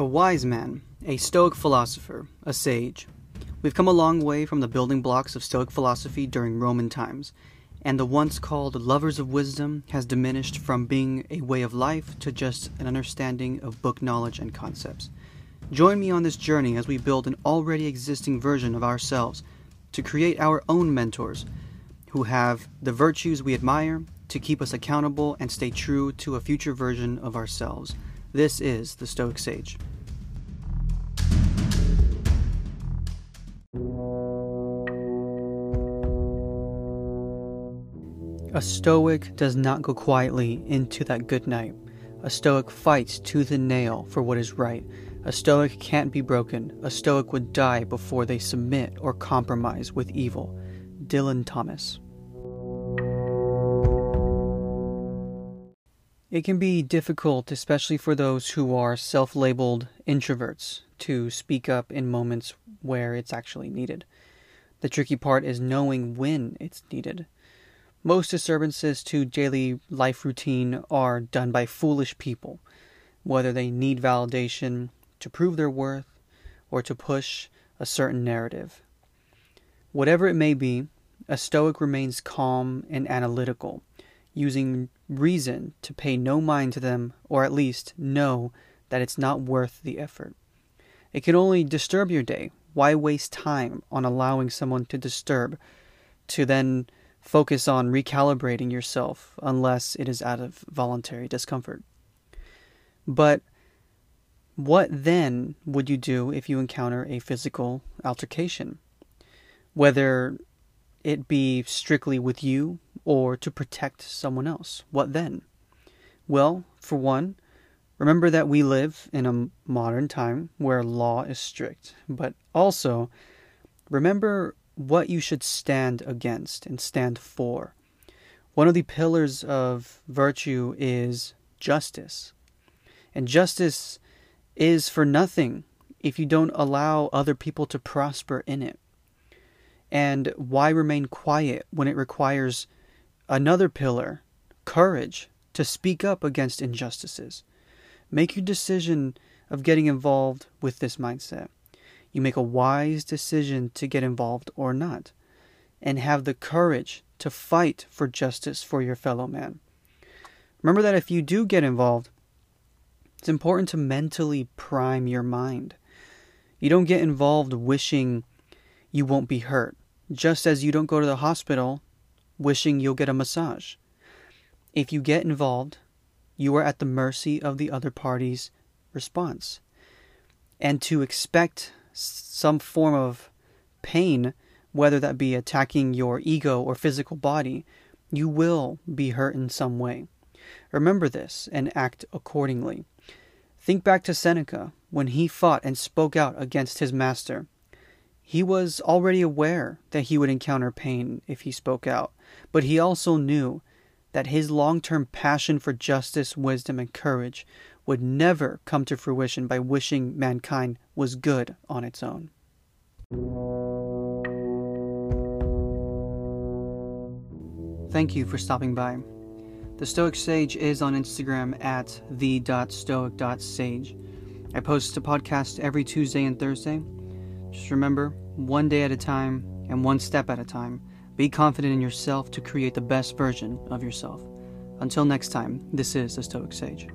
A wise man, a Stoic philosopher, a sage. We've come a long way from the building blocks of Stoic philosophy during Roman times, and the once called lovers of wisdom has diminished from being a way of life to just an understanding of book knowledge and concepts. Join me on this journey as we build an already existing version of ourselves to create our own mentors who have the virtues we admire to keep us accountable and stay true to a future version of ourselves. This is the Stoic Sage. A Stoic does not go quietly into that good night. A Stoic fights tooth and nail for what is right. A Stoic can't be broken. A Stoic would die before they submit or compromise with evil. Dylan Thomas. It can be difficult, especially for those who are self labeled introverts, to speak up in moments where it's actually needed. The tricky part is knowing when it's needed. Most disturbances to daily life routine are done by foolish people, whether they need validation to prove their worth or to push a certain narrative. Whatever it may be, a Stoic remains calm and analytical using reason to pay no mind to them, or at least know that it's not worth the effort. It can only disturb your day. Why waste time on allowing someone to disturb, to then focus on recalibrating yourself unless it is out of voluntary discomfort? But what then would you do if you encounter a physical altercation? Whether it be strictly with you or to protect someone else. What then? Well, for one, remember that we live in a modern time where law is strict, but also remember what you should stand against and stand for. One of the pillars of virtue is justice. And justice is for nothing if you don't allow other people to prosper in it. And why remain quiet when it requires another pillar, courage, to speak up against injustices? Make your decision of getting involved with this mindset. You make a wise decision to get involved or not, and have the courage to fight for justice for your fellow man. Remember that if you do get involved, it's important to mentally prime your mind. You don't get involved wishing you won't be hurt just as you don't go to the hospital wishing you'll get a massage. If you get involved, you are at the mercy of the other party's response. And to expect some form of pain, whether that be attacking your ego or physical body, you will be hurt in some way. Remember this and act accordingly. Think back to Seneca when he fought and spoke out against his master. He was already aware that he would encounter pain if he spoke out, but he also knew that his long term passion for justice, wisdom, and courage would never come to fruition by wishing mankind was good on its own. Thank you for stopping by. The Stoic Sage is on Instagram at the.stoic.sage. I post a podcast every Tuesday and Thursday. Just remember, one day at a time and one step at a time, be confident in yourself to create the best version of yourself. Until next time, this is the Stoic Sage.